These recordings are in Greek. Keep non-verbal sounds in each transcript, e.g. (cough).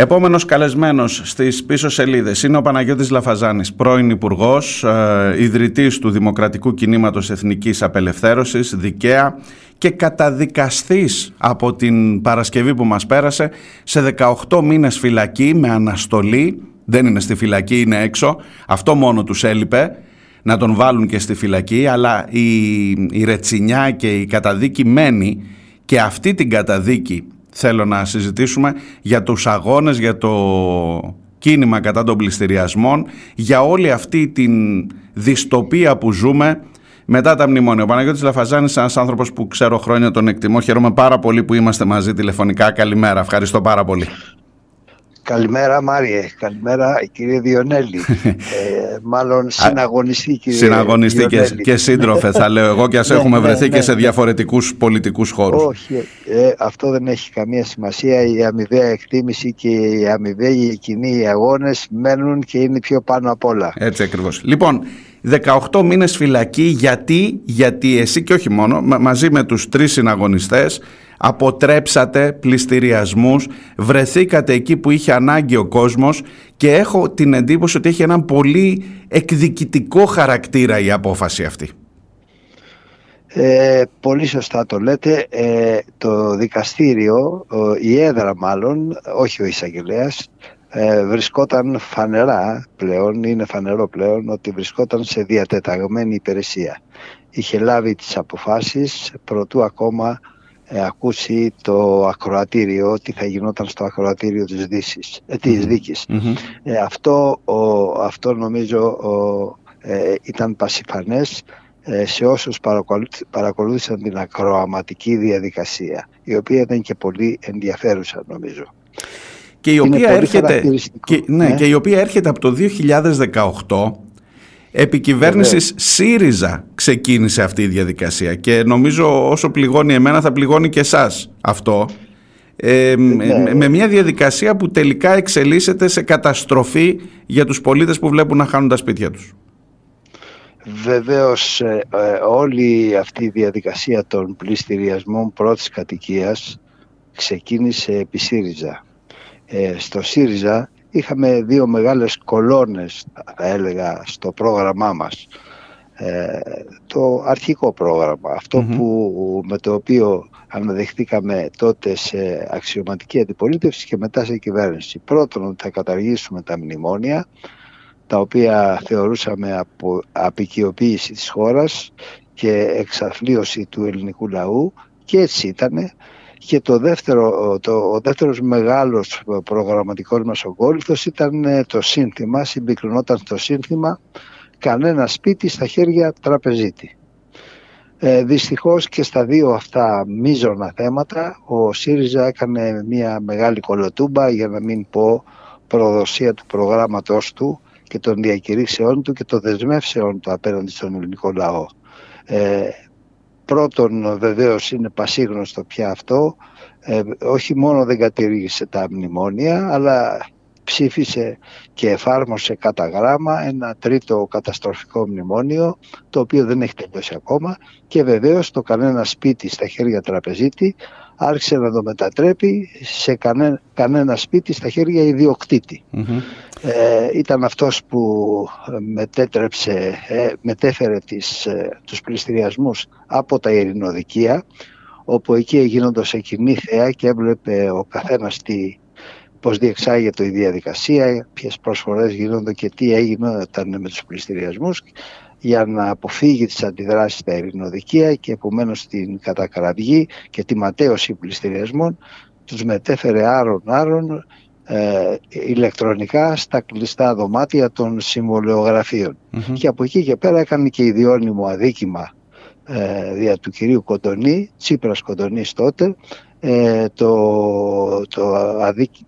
Επόμενος καλεσμένος στις πίσω σελίδες είναι ο Παναγιώτης Λαφαζάνης, πρώην υπουργός, ε, ιδρυτής του Δημοκρατικού Κινήματος Εθνικής Απελευθέρωσης, δικαία και καταδικαστής από την Παρασκευή που μας πέρασε σε 18 μήνες φυλακή με αναστολή, δεν είναι στη φυλακή, είναι έξω, αυτό μόνο τους έλειπε, να τον βάλουν και στη φυλακή, αλλά η, η ρετσινιά και η καταδίκη μένει και αυτή την καταδίκη θέλω να συζητήσουμε για τους αγώνες, για το κίνημα κατά των πληστηριασμών, για όλη αυτή την δυστοπία που ζούμε μετά τα μνημόνια. Ο Παναγιώτης Λαφαζάνης, ένας άνθρωπος που ξέρω χρόνια τον εκτιμώ, χαίρομαι πάρα πολύ που είμαστε μαζί τηλεφωνικά. Καλημέρα, ευχαριστώ πάρα πολύ. Καλημέρα Μάριε, καλημέρα κύριε Διονέλη. (laughs) ε, μάλλον συναγωνιστή κύριε Συναγωνιστή και, και σύντροφε θα λέω εγώ και ας ναι, έχουμε ναι, βρεθεί ναι, και σε διαφορετικούς πολιτικούς χώρους. Όχι, ε, αυτό δεν έχει καμία σημασία. Η αμοιβαία εκτίμηση και οι αμοιβαίοι κοινοί αγώνες μένουν και είναι πιο πάνω απ' όλα. Έτσι ακριβώς. Λοιπόν, 18 μήνες φυλακή γιατί, γιατί εσύ και όχι μόνο, μαζί με τους τρεις συναγωνιστές αποτρέψατε πληστηριασμούς, βρεθήκατε εκεί που είχε ανάγκη ο κόσμος και έχω την εντύπωση ότι έχει έναν πολύ εκδικητικό χαρακτήρα η απόφαση αυτή. Ε, πολύ σωστά το λέτε. Ε, το δικαστήριο, η έδρα μάλλον, όχι ο εισαγγελέας, ε, βρισκόταν φανερά πλέον, είναι φανερό πλέον, ότι βρισκόταν σε διατεταγμένη υπηρεσία. Είχε λάβει τις αποφάσεις προτού ακόμα ε, ακούσει το ακροατήριο, τι θα γινόταν στο ακροατήριο της, Δύσης, ε, της δικης Ε, αυτό, ο, αυτό νομίζω ο, ε, ήταν πασιφανές ε, σε όσους παρακολούθησαν την ακροαματική διαδικασία, η οποία ήταν και πολύ ενδιαφέρουσα νομίζω. Και η, οποία έρχεται, και, ναι, ναι, και η οποία έρχεται από το 2018 επικυβέρνησης ΣΥΡΙΖΑ ξεκίνησε αυτή η διαδικασία και νομίζω όσο πληγώνει εμένα θα πληγώνει και εσάς αυτό ε, ναι. με μια διαδικασία που τελικά εξελίσσεται σε καταστροφή για τους πολίτες που βλέπουν να χάνουν τα σπίτια τους. Βεβαίως ε, ε, όλη αυτή η διαδικασία των πληστηριασμών πρώτης κατοικίας ξεκίνησε επί ΣΥΡΙΖΑ. Ε, στο ΣΥΡΙΖΑ είχαμε δύο μεγάλες κολόνες θα έλεγα στο πρόγραμμά μας. Ε, το αρχικό πρόγραμμα που, με το οποίο αναδεχτήκαμε τότε σε αξιωματική αντιπολίτευση και μετά σε κυβέρνηση. Πρώτον ότι θα καταργήσουμε τα μνημόνια τα οποία θεωρούσαμε από απεικιοποίηση της χώρας και εξαθλίωση του ελληνικού λαού. Και έτσι ήτανε και το δεύτερο, το, ο δεύτερος μεγάλος προγραμματικός μας ογκόλυθος ήταν ε, το σύνθημα, συμπυκνωνόταν το σύνθημα «Κανένα σπίτι στα χέρια τραπεζίτη». Ε, δυστυχώς και στα δύο αυτά μείζωνα θέματα ο ΣΥΡΙΖΑ έκανε μια μεγάλη κολοτούμπα για να μην πω προδοσία του προγράμματος του και των διακηρύξεών του και των δεσμεύσεων του απέναντι στον ελληνικό λαό. Ε, Πρώτον βεβαίως είναι πασίγνωστο πια αυτό, ε, όχι μόνο δεν κατηργήσε τα μνημόνια, αλλά ψήφισε και εφάρμοσε κατά γράμμα ένα τρίτο καταστροφικό μνημόνιο, το οποίο δεν έχει τελειώσει ακόμα. Και βεβαίως το κανένα σπίτι στα χέρια τραπεζίτη άρχισε να το μετατρέπει σε κανένα, σπίτι στα χέρια ε, ήταν αυτός που μετέτρεψε, ε, μετέφερε τις, ε, τους πληστηριασμούς από τα ειρηνοδικεία όπου εκεί γίνονταν σε κοινή θέα και έβλεπε ο καθένας τι, πώς διεξάγεται η διαδικασία, ποιες προσφορές γίνονται και τι έγινε με τους πληστηριασμούς για να αποφύγει τις αντιδράσεις στα ειρηνοδικεία και επομένως την κατακραυγή και τη ματέωση πληστηριασμών τους μετέφερε άρον-άρον ε, ηλεκτρονικά στα κλειστά δωμάτια των συμβολεογραφείων. Και από εκεί και πέρα έκανε και ιδιώνυμο αδίκημα ε, δια του κυρίου Κοντονή, Τσίπρας Κοντονής τότε, ε, το, το,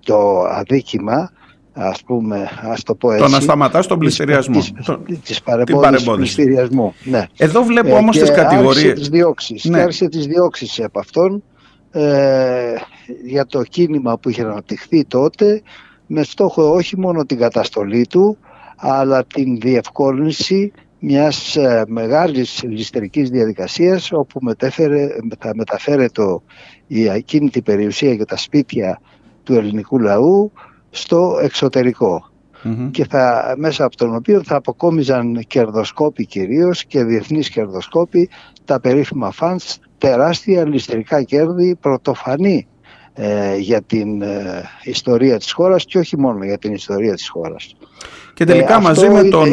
το αδίκημα ας πούμε, ας το πω έτσι. Το να σταματάς τον πληστηριασμό. Της, της, της πληστηριασμού. Ναι. Εδώ βλέπω ε, όμως τις κατηγορίες. Άρχισε τις διώξεις. Ναι. Και άρχισε τις διώξεις από αυτόν ε, για το κίνημα που είχε αναπτυχθεί τότε με στόχο όχι μόνο την καταστολή του αλλά την διευκόλυνση μιας ε, μεγάλης ληστερικής διαδικασίας όπου μετέφερε, θα μεταφέρει το, η ακίνητη περιουσία για τα σπίτια του ελληνικού λαού στο εξωτερικο και θα, μέσα από τον οποίο θα αποκόμιζαν κερδοσκόποι κυρίως και διεθνείς κερδοσκόποι τα περίφημα φαντς, τεράστια ληστρικά κέρδη, πρωτοφανή ε, για την ε, ιστορία της χώρας και όχι μόνο για την ιστορία της χώρας. Και τελικά ε, μαζί με τον...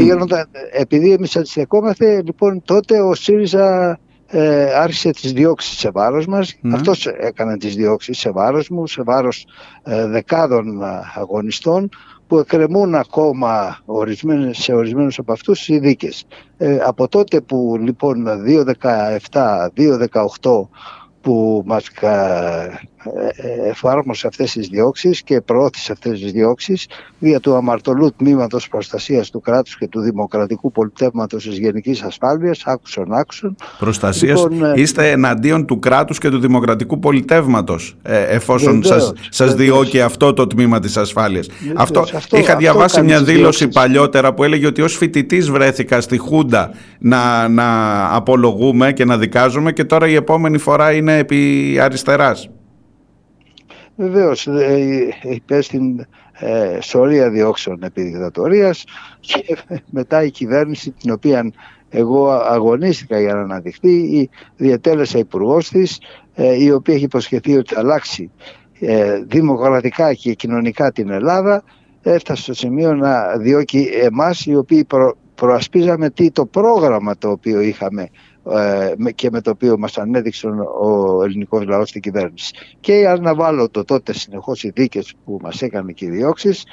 επειδή εμείς αντιστεκόμαστε, λοιπόν τότε ο ΣΥΡΙΖΑ ε, άρχισε τις διώξεις σε βάρος μας. Mm. Αυτός έκανε τις διώξεις σε βάρος μου, σε βάρος ε, δεκάδων αγωνιστών που εκκρεμούν ακόμα ορισμένες, σε ορισμένους από αυτούς οι δίκες. Ε, από τότε που λοιπόν 2.17, 2.18 που μας εφάρμοσε αυτές τις διώξεις και προώθησε αυτές τις διώξεις δια του αμαρτωλού τμήματος προστασίας του κράτους και του δημοκρατικού πολιτεύματος της γενικής ασφάλειας, άκουσον άκουσον. Προστασίας, λοιπόν, ε, είστε εναντίον του κράτους και του δημοκρατικού πολιτεύματος ε, εφόσον βεβαίως, σας, σας διώκει αυτό το τμήμα της ασφάλειας. αυτό, αυτό, είχα διαβάσει μια δήλωση παλιότερα που έλεγε ότι ως φοιτητής βρέθηκα στη Χούντα να, να απολογούμε και να δικάζουμε και τώρα η επόμενη φορά είναι επί αριστεράς. Βεβαίως, υπέστη ε, σωρία διώξεων επί δικτατορίας και μετά η κυβέρνηση την οποία εγώ αγωνίστηκα για να αναδειχθεί διατέλεσα υπουργός της, ε, η οποία έχει υποσχεθεί ότι θα αλλάξει ε, δημοκρατικά και κοινωνικά την Ελλάδα έφτασε στο σημείο να διώκει εμάς οι οποίοι προ, προασπίζαμε τι, το πρόγραμμα το οποίο είχαμε ε, και με το οποίο μας ανέδειξε ο ελληνικός λαός στην κυβέρνηση. Και αναβάλλω το τότε συνεχώς οι δίκες που μας έκανε και οι διώξεις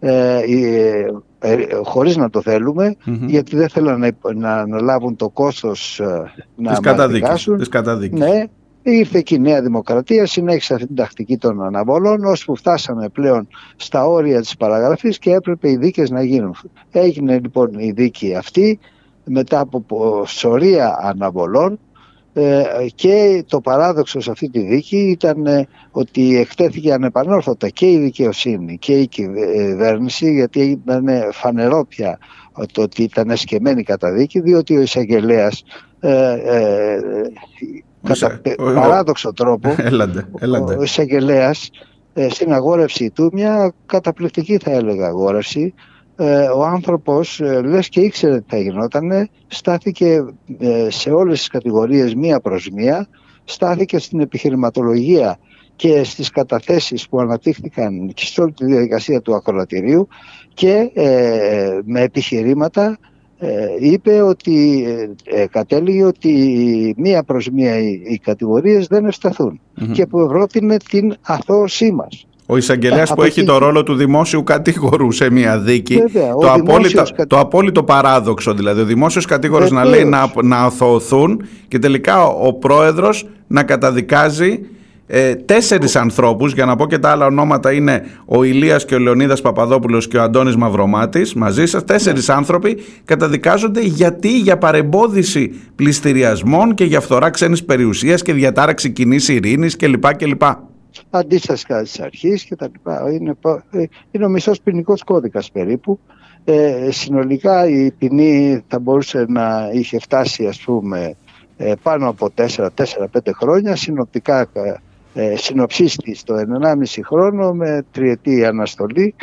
ε, ε, ε χωρίς να το θελουμε γιατί δεν θέλαν να, να αναλάβουν το κόστος ε, να της καταδίκης, της καταδίκης. Ναι, ήρθε και η Νέα Δημοκρατία, συνέχισε αυτή την τακτική των αναβολών, ώσπου φτάσαμε πλέον στα όρια της παραγραφής και έπρεπε οι δίκες να γίνουν. Έγινε λοιπόν η δίκη αυτή, μετά από σωρία αναβολών ε, και το παράδοξο σε αυτή τη δίκη ήταν ε, ότι εκτέθηκε ανεπανόρθωτα και η δικαιοσύνη και η κυβέρνηση γιατί ήταν φανερό πια το ότι ήταν εσκεμμένη καταδίκη διότι ο εισαγγελέας ε, ε, κατά παράδοξο τρόπο (laughs) έλαντε, έλαντε. ο εισαγγελέας στην αγόρευση του μια καταπληκτική θα έλεγα αγόρευση ε, ο άνθρωπος ε, λες και ήξερε τι θα γινόταν στάθηκε ε, σε όλες τις κατηγορίες μία προς μία στάθηκε στην επιχειρηματολογία και στις καταθέσεις που αναπτύχθηκαν και σε όλη τη διαδικασία του ακροατηρίου και με επιχειρήματα είπε ότι κατέληγε ότι μία προς μία οι, οι κατηγορίες δεν ευσταθούν και που πρότεινε την αθώωσή μας. Ο εισαγγελέας που έχει το ρόλο του δημόσιου κατήγορου σε μια δίκη. το, απόλυτο, το απόλυτο παράδοξο δηλαδή. Ο δημόσιος κατήγορο να λέει να, να αθωωθούν και τελικά ο, πρόεδρος να καταδικάζει ε, τέσσερις ανθρώπους. Για να πω και τα άλλα ονόματα είναι ο Ηλίας και ο Λεωνίδας Παπαδόπουλος και ο Αντώνης Μαυρομάτης. Μαζί σας, τέσσερις ναι. άνθρωποι καταδικάζονται γιατί για παρεμπόδιση πληστηριασμών και για φθορά ξένης περιουσίας και διατάραξη κοινής ειρήνης κλπ αντίσταση κατά της αρχής και τα λοιπά. Είναι, ε, είναι ο μισός ποινικός κώδικας περίπου. Ε, συνολικά η ποινή θα μπορούσε να είχε φτάσει ας πούμε ε, πάνω από 4-5 χρόνια συνοπτικά ε, ε συνοψίστη στο 1,5 χρόνο με τριετή αναστολή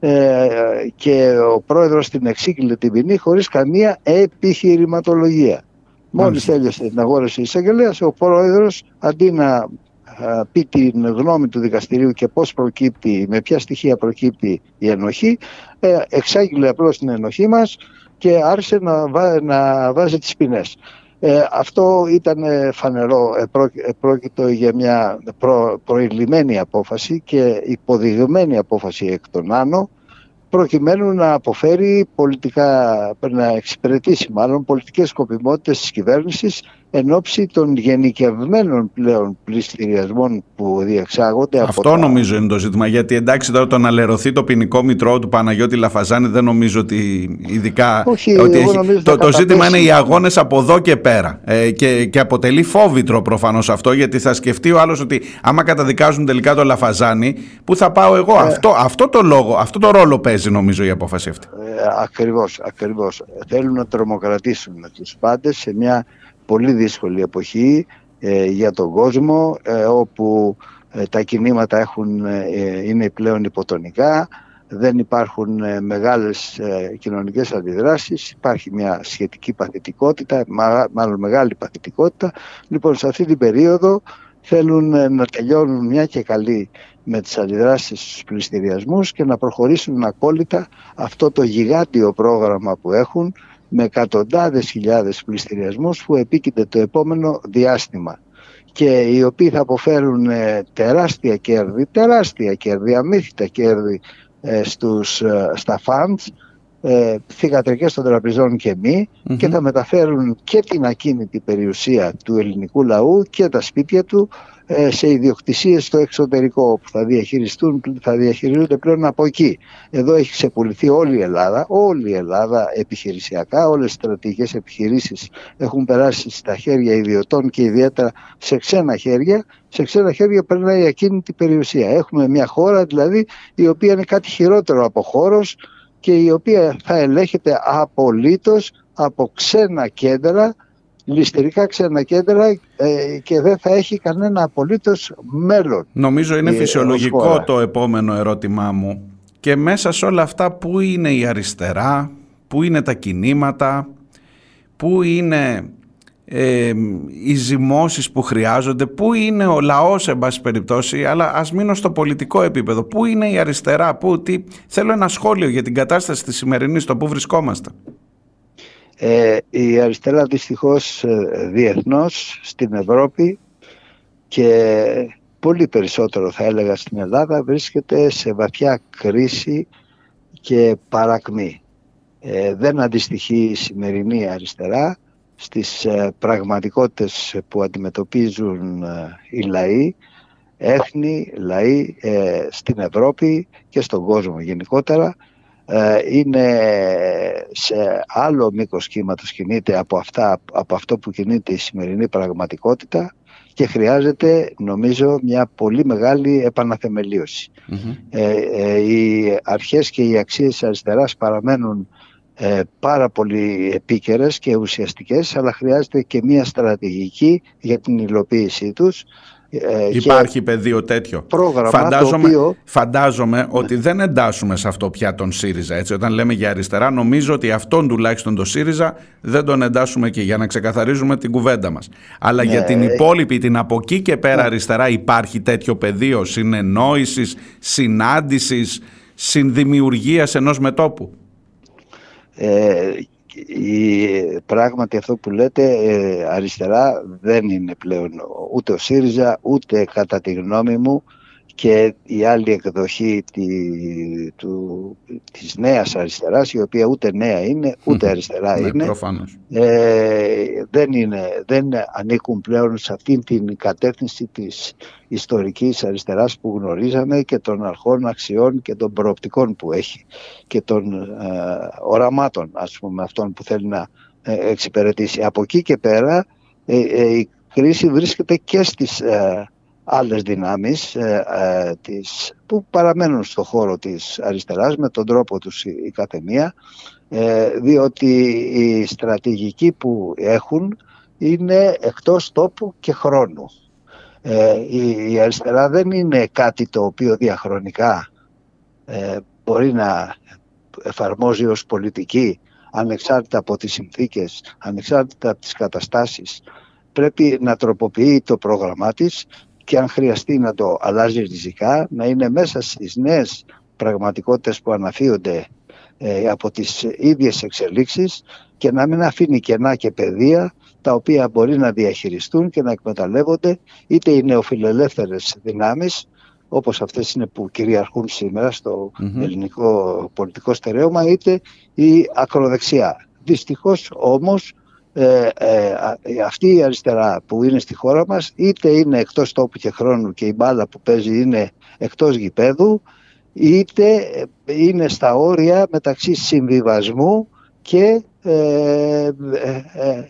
ε, και ο πρόεδρος την εξήγηλε την ποινή χωρίς καμία επιχειρηματολογία. Μόλις τέλειωσε την αγόρευση της εισαγγελίας, ο πρόεδρος αντί να πει την γνώμη του δικαστηρίου και πώς προκύπτει, με ποια στοιχεία προκύπτει η ενοχή, ε, εξάγγειλε απλώς την ενοχή μας και άρχισε να, να βάζει τις ποινές. Ε, αυτό ήταν φανερό, πρόκειτο για μια προ, προηλημένη απόφαση και υποδειγμένη απόφαση εκ των άνω, προκειμένου να αποφέρει πολιτικά, να εξυπηρετήσει μάλλον πολιτικές σκοπιμότητες της κυβέρνησης εν ώψη των γενικευμένων πλέον πληστηριασμών που διεξάγονται. Αυτό από νομίζω είναι το ζήτημα. Γιατί εντάξει τώρα το να λερωθεί το ποινικό μητρό του Παναγιώτη Λαφαζάνη δεν νομίζω ότι ειδικά. Όχι, ότι έχει... το, το ζήτημα είναι οι αγώνες από εδώ και πέρα. Ε, και, και αποτελεί φόβητρο προφανώς αυτό γιατί θα σκεφτεί ο άλλος ότι άμα καταδικάζουν τελικά το Λαφαζάνη, πού θα πάω εγώ; Ε, αυτό, αυτό, το λόγο, αυτό το ρόλο παίζει νομίζω η απόφαση αυτή. Ε, Ακριβώς. Ακριβώς. Θέλουν να τρομοκρατήσουν τους πάντες σε μια πολύ δύσκολη εποχή ε, για τον κόσμο ε, όπου τα κινήματα έχουν, είναι πλέον υποτονικά, δεν υπάρχουν μεγάλες κοινωνικές αντιδράσεις, υπάρχει μια σχετική παθητικότητα, μάλλον μεγάλη παθητικότητα. Λοιπόν, σε αυτή την περίοδο θέλουν να τελειώνουν μια και καλή με τις αντιδράσεις στους πληστηριασμούς και να προχωρήσουν ακόλυτα αυτό το γιγάντιο πρόγραμμα που έχουν με εκατοντάδες χιλιάδες πληστηριασμούς που επίκειται το επόμενο διάστημα και οι οποίοι θα αποφέρουν ε, τεράστια κέρδη, τεράστια κέρδη, αμύθιτα κέρδη ε, στους, ε, στα funds, ε, θηγατρικές των τραπεζών και μη και θα μεταφέρουν και την ακίνητη περιουσία του ελληνικού λαού και τα σπίτια του ε, σε ιδιοκτησίες στο εξωτερικό που θα διαχειριστούν, θα διαχειρίζονται πλέον από εκεί. Εδώ έχει ξεπουληθεί όλη η Ελλάδα, όλη η Ελλάδα επιχειρησιακά, όλες οι στρατηγικές επιχειρήσεις έχουν περάσει στα χέρια ιδιωτών και ιδιαίτερα σε ξένα χέρια. Σε ξένα χέρια περνάει ακίνητη περιουσία. Έχουμε μια χώρα δηλαδή η οποία είναι κάτι χειρότερο από χώρος και η οποία θα ελέγχεται απολύτως από ξένα κέντρα ληστηρικά ξένα κέντρα ε, και δεν θα έχει κανένα απολύτως μέλλον. Νομίζω είναι φυσιολογικό το επόμενο ερώτημά μου. Και μέσα σε όλα αυτά πού είναι η αριστερά, πού είναι τα κινήματα, πού είναι ε, οι ζυμώσεις που χρειάζονται, πού είναι ο λαός εν πάση περιπτώσει, αλλά ας μείνω στο πολιτικό επίπεδο, πού είναι η αριστερά, πού, τι... θέλω ένα σχόλιο για την κατάσταση της σημερινής, στο πού βρισκόμαστε. Ε, η αριστερά δυστυχώς ε, διεθνώς στην Ευρώπη και πολύ περισσότερο θα έλεγα στην Ελλάδα βρίσκεται σε βαθιά κρίση και παρακμή. Ε, δεν αντιστοιχεί η σημερινή αριστερά στις ε, πραγματικότητες που αντιμετωπίζουν οι λαοί, έθνη, λαοί στην Ευρώπη και στον κόσμο γενικότερα ε, είναι σε άλλο μήκος κύματος κινείται από, αυτά, από αυτό που κινείται η σημερινή πραγματικότητα και χρειάζεται νομίζω μια πολύ μεγάλη ε, ε, οι αρχές και οι αξίες της αριστεράς παραμένουν πάρα πολύ επίκαιρες και ουσιαστικές αλλά χρειάζεται και μια στρατηγική για την υλοποίησή τους ε, Υπάρχει πεδίο τέτοιο. Πρόγραμμα φαντάζομαι, το οποίο... φαντάζομαι ναι. ότι δεν εντάσσουμε σε αυτό πια τον ΣΥΡΙΖΑ. Έτσι. Όταν λέμε για αριστερά, νομίζω ότι αυτόν τουλάχιστον τον ΣΥΡΙΖΑ δεν τον εντάσσουμε εκεί για να ξεκαθαρίζουμε την κουβέντα μας. Αλλά για ναι. την υπόλοιπη, την από εκεί και πέρα ναι. αριστερά, υπάρχει τέτοιο πεδίο συνεννόησης, συνάντησης, συνδημιουργίας ενός μετόπου; Ε, η, πράγματι αυτό που λέτε ε, αριστερά δεν είναι πλέον ούτε ο ΣΥΡΙΖΑ ούτε κατά τη γνώμη μου και η άλλη εκδοχή τη, του, της νέας αριστεράς η οποία ούτε νέα είναι ούτε αριστερά ναι, είναι ε, δεν, είναι δεν ανήκουν πλέον σε αυτήν την κατεύθυνση της ιστορικής αριστεράς που γνωρίζαμε και των αρχών αξιών και των προοπτικών που έχει και των ε, οραμάτων ας πούμε αυτών που θέλει να ε, εξυπηρετήσει. Από εκεί και πέρα ε, ε, η κρίση βρίσκεται και στις άλλες δυνάμεις ε, ε, της, που παραμένουν στο χώρο της αριστεράς με τον τρόπο τους η, καθεμία ε, διότι η στρατηγική που έχουν είναι εκτός τόπου και χρόνου. η, αριστερά δεν είναι κάτι το οποίο διαχρονικά μπορεί να εφαρμόζει ως πολιτική ανεξάρτητα από τις συνθήκες, ανεξάρτητα από τις καταστάσεις πρέπει να τροποποιεί το πρόγραμμά της και αν χρειαστεί να το αλλάζει ριζικά, να είναι μέσα στις νέες πραγματικότητες που αναφύονται ε, από τις ίδιες εξελίξεις και να μην αφήνει κενά και παιδεία τα οποία μπορεί να διαχειριστούν και να εκμεταλλεύονται είτε οι νεοφιλελεύθερες δυνάμεις όπως αυτές είναι που κυριαρχούν σήμερα στο ελληνικό πολιτικό στερέωμα είτε η ακροδεξιά. Δυστυχώς όμως ε, ε, αυτή η αριστερά που είναι στη χώρα μας είτε είναι εκτός τόπου και χρόνου και η μπάλα που παίζει είναι εκτός γηπέδου είτε είναι στα όρια μεταξύ συμβιβασμού και ε, ε ε,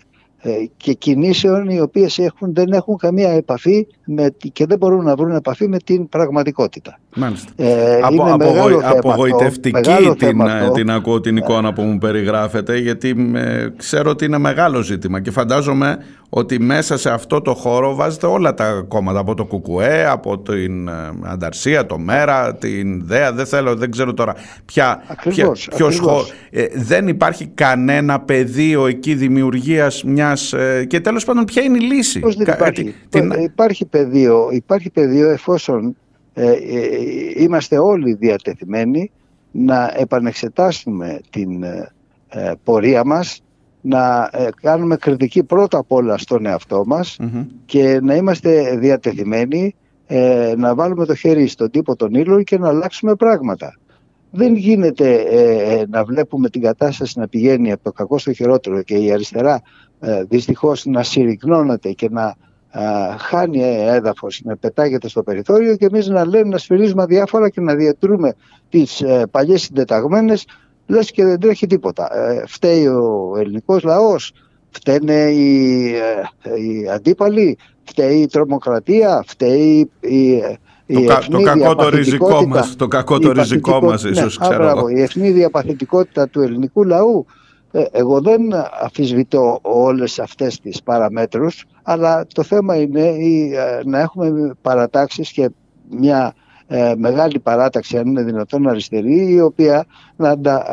και κινήσεων οι οποίες έχουν, δεν έχουν καμία επαφή με, και δεν μπορούν να βρουν επαφή με την πραγματικότητα. Μάλιστα. Ε, Απο, απογοη, απογοητευτική την, την ακούω την εικόνα που μου περιγράφετε γιατί ξέρω ότι είναι μεγάλο ζήτημα και φαντάζομαι ότι μέσα σε αυτό το χώρο βάζετε όλα τα κόμματα από το ΚΚΕ, από την ε, Ανταρσία, το ΜΕΡΑ, την ΔΕΑ, δεν θέλω, δεν ξέρω τώρα ποια, ακριβώς, ποια, ποιος ε, δεν υπάρχει κανένα πεδίο εκεί δημιουργίας μιας ε, και τέλος πάντων ποια είναι η λύση; Πώς δεν υπάρχει; Την... υπάρχει, πεδίο, υπάρχει πεδίο εφόσον είμαστε όλοι διατεθειμένοι να επανεξετάσουμε την πορεία μας να ε, κάνουμε κριτική πρώτα απ' όλα στον εαυτό μας και να είμαστε διατεθειμένοι ε, να βάλουμε το χέρι στον τύπο των ήλων και να αλλάξουμε πράγματα. Δεν γίνεται ε, να βλέπουμε την κατάσταση να πηγαίνει από το κακό στο χειρότερο και η αριστερά δυστυχώς να συρρυκνώνεται και να χάνει έδαφος, να πετάγεται στο περιθώριο και εμείς να λέμε να σφυρίζουμε διάφορα και να διατρούμε τις παλιές συντεταγμένες λες και δεν τρέχει τίποτα. Ε, φταίει ο ελληνικός λαός, φταίνε οι, ε, οι αντίπαλοι, φταίει η τρομοκρατία, φταίει η, η το, το κακό το ριζικό μας, το κακό το ριζικό μας ίσως ναι, ξέρω η ευνίδια παθητικότητα του ελληνικού λαού. Ε, εγώ δεν αφισβητώ όλες αυτές τις παραμέτρους αλλά το θέμα είναι να έχουμε παρατάξεις και μια ε, μεγάλη παράταξη, αν είναι δυνατόν αριστερή, η οποία να τα,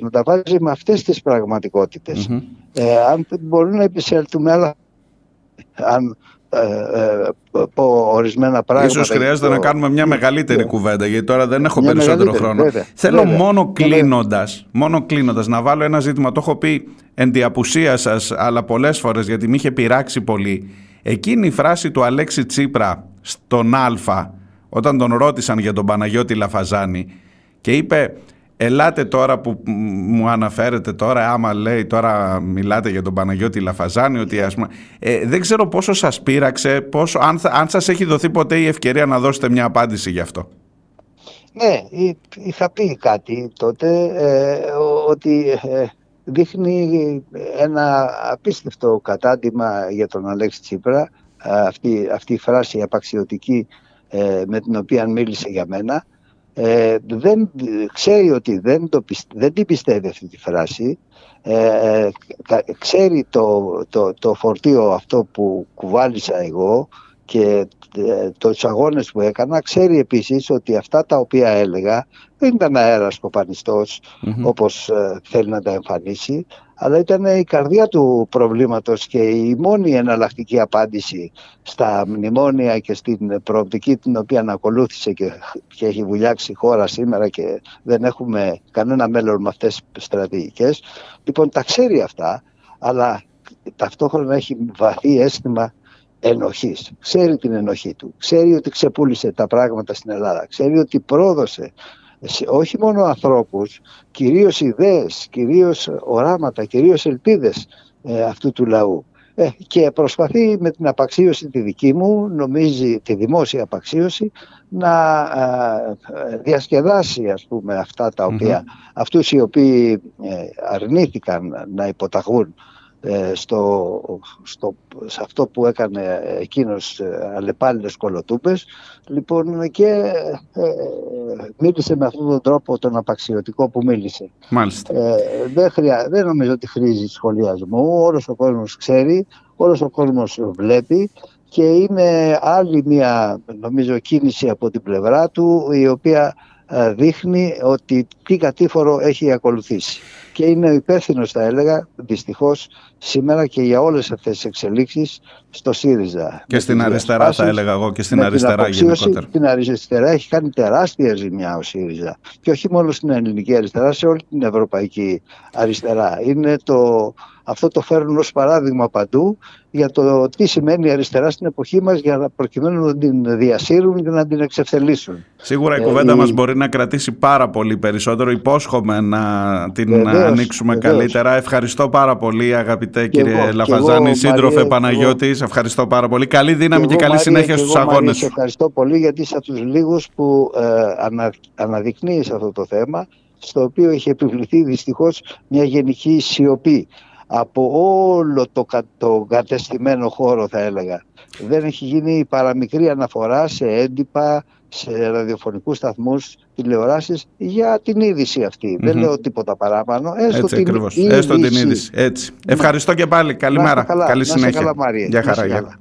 να τα βάζει με αυτές τις πραγματικοτητες Ε, αν μπορούν να επισέλθουμε, αλλά αν ε, ε, πω ορισμένα πράγματα. Ίσως χρειάζεται να κάνουμε μια μεγαλύτερη yeah. κουβέντα γιατί τώρα δεν έχω μια περισσότερο χρόνο. Βέβαια, Θέλω βέβαια, μόνο κλείνοντας, μόνο κλείνοντας να βάλω ένα ζήτημα. Το έχω πει εν τη απουσία σας αλλά πολλές φορές γιατί με είχε πειράξει πολύ. Εκείνη η φράση του Αλέξη Τσίπρα στον Α όταν τον ρώτησαν για τον Παναγιώτη Λαφαζάνη και είπε ελάτε τώρα που μου αναφέρετε τώρα άμα λέει τώρα μιλάτε για τον Παναγιώτη Λαφαζάνη ότι ας ε, δεν ξέρω πόσο σας πείραξε πόσο, αν, αν σας έχει δοθεί ποτέ η ευκαιρία να δώσετε μια απάντηση γι' αυτό Ναι, είχα πει κάτι τότε ε, ότι ε, δείχνει ένα απίστευτο κατάντημα για τον Αλέξη Τσίπρα αυτή, αυτή η φράση απαξιωτική ε, με την οποία μίλησε για μένα ε, δεν, ξέρει ότι δεν, το, δεν την πιστεύει αυτή τη φράση. Ε, ξέρει το, το, το φορτίο αυτό που κουβάλισα εγώ και ε, τους αγώνες που έκανα. Ξέρει επίσης ότι αυτά τα οποία έλεγα δεν ήταν αέρας κοπανιστός όπως ε, θέλει να τα εμφανίσει αλλά ήταν η καρδιά του προβλήματος και η μόνη εναλλακτική απάντηση στα μνημόνια και στην προοπτική την οποία ακολούθησε και, και έχει βουλιάξει η χώρα σήμερα και δεν έχουμε κανένα μέλλον με αυτές τις στρατηγικές. Λοιπόν, τα ξέρει αυτά, αλλά ταυτόχρονα έχει βαθύ αίσθημα ενοχής. Ξέρει την ενοχή του. Ξέρει ότι ξεπούλησε τα πράγματα στην Ελλάδα. Ξέρει ότι πρόδωσε όχι μόνο ανθρώπους, κυρίως ιδέες, κυρίως οράματα, κυρίως ελπίδες ε, αυτού του λαού. Ε, και προσπαθεί με την απαξίωση τη δική μου, νομίζει τη δημόσια απαξίωση, να ε, διασκεδάσει ας πούμε αυτά τα οποία, αυτούς οι οποίοι αρνήθηκαν να υποταγούν ε, στο, στο, σε αυτό που έκανε εκείνος ε, αλλεπάλληλες κολοτούπες λοιπόν και ε, μίλησε με αυτόν τον τρόπο τον απαξιωτικό που μίλησε Μάλιστα. Ε, δεν, χρειά, δεν νομίζω ότι χρήζει σχολιασμού όλος ο κόσμος ξέρει όλος ο κόσμος βλέπει και είναι άλλη μια νομίζω κίνηση από την πλευρά του η οποία δείχνει ότι τι κατήφορο έχει ακολουθήσει και είναι υπεύθυνο, θα έλεγα, δυστυχώς σήμερα και για όλες αυτές τις εξελίξεις στο ΣΥΡΙΖΑ. Και στην αριστερά, θα έλεγα εγώ, και στην αριστερά γενικότερα. Στην αριστερά έχει κάνει τεράστια ζημιά ο ΣΥΡΙΖΑ. Και όχι μόνο στην ελληνική αριστερά, σε όλη την ευρωπαϊκή αριστερά. Είναι το, αυτό το φέρνουν ως παράδειγμα παντού για το τι σημαίνει αριστερά στην εποχή μας για να προκειμένου να την διασύρουν και να την εξευθελίσουν. Σίγουρα η ε, κουβέντα η... μας μπορεί να κρατήσει πάρα πολύ περισσότερο. Υπόσχομαι να την βεβαίως, ανοίξουμε βεβαίως. καλύτερα. Ευχαριστώ πάρα πολύ αγαπητέ και κύριε εγώ, Λαφαζάνη, εγώ, σύντροφε Μαρία, Παναγιώτης. Ευχαριστώ πάρα πολύ. Καλή δύναμη και, και καλή Μαρία, συνέχεια στους εγώ, αγώνες. Μαρία, ευχαριστώ πολύ γιατί είσαι από τους λίγους που ε, ανα, αναδεικνύεις αυτό το θέμα στο οποίο έχει επιβληθεί δυστυχώς μια γενική σιωπή. Από όλο το, το κατεστημένο χώρο θα έλεγα. Δεν έχει γίνει παραμικρή αναφορά σε έντυπα, σε ραδιοφωνικούς σταθμούς, τηλεοράσεις για την είδηση Δεν λέω τίποτα παράπανω. Έστω Έτσι την ακριβώς. Έστω την είδηση. Έτσι. Ευχαριστώ και πάλι. Καλημέρα. Καλή Καλή συνέχεια. Καλά, Μαρία. Για χαρά.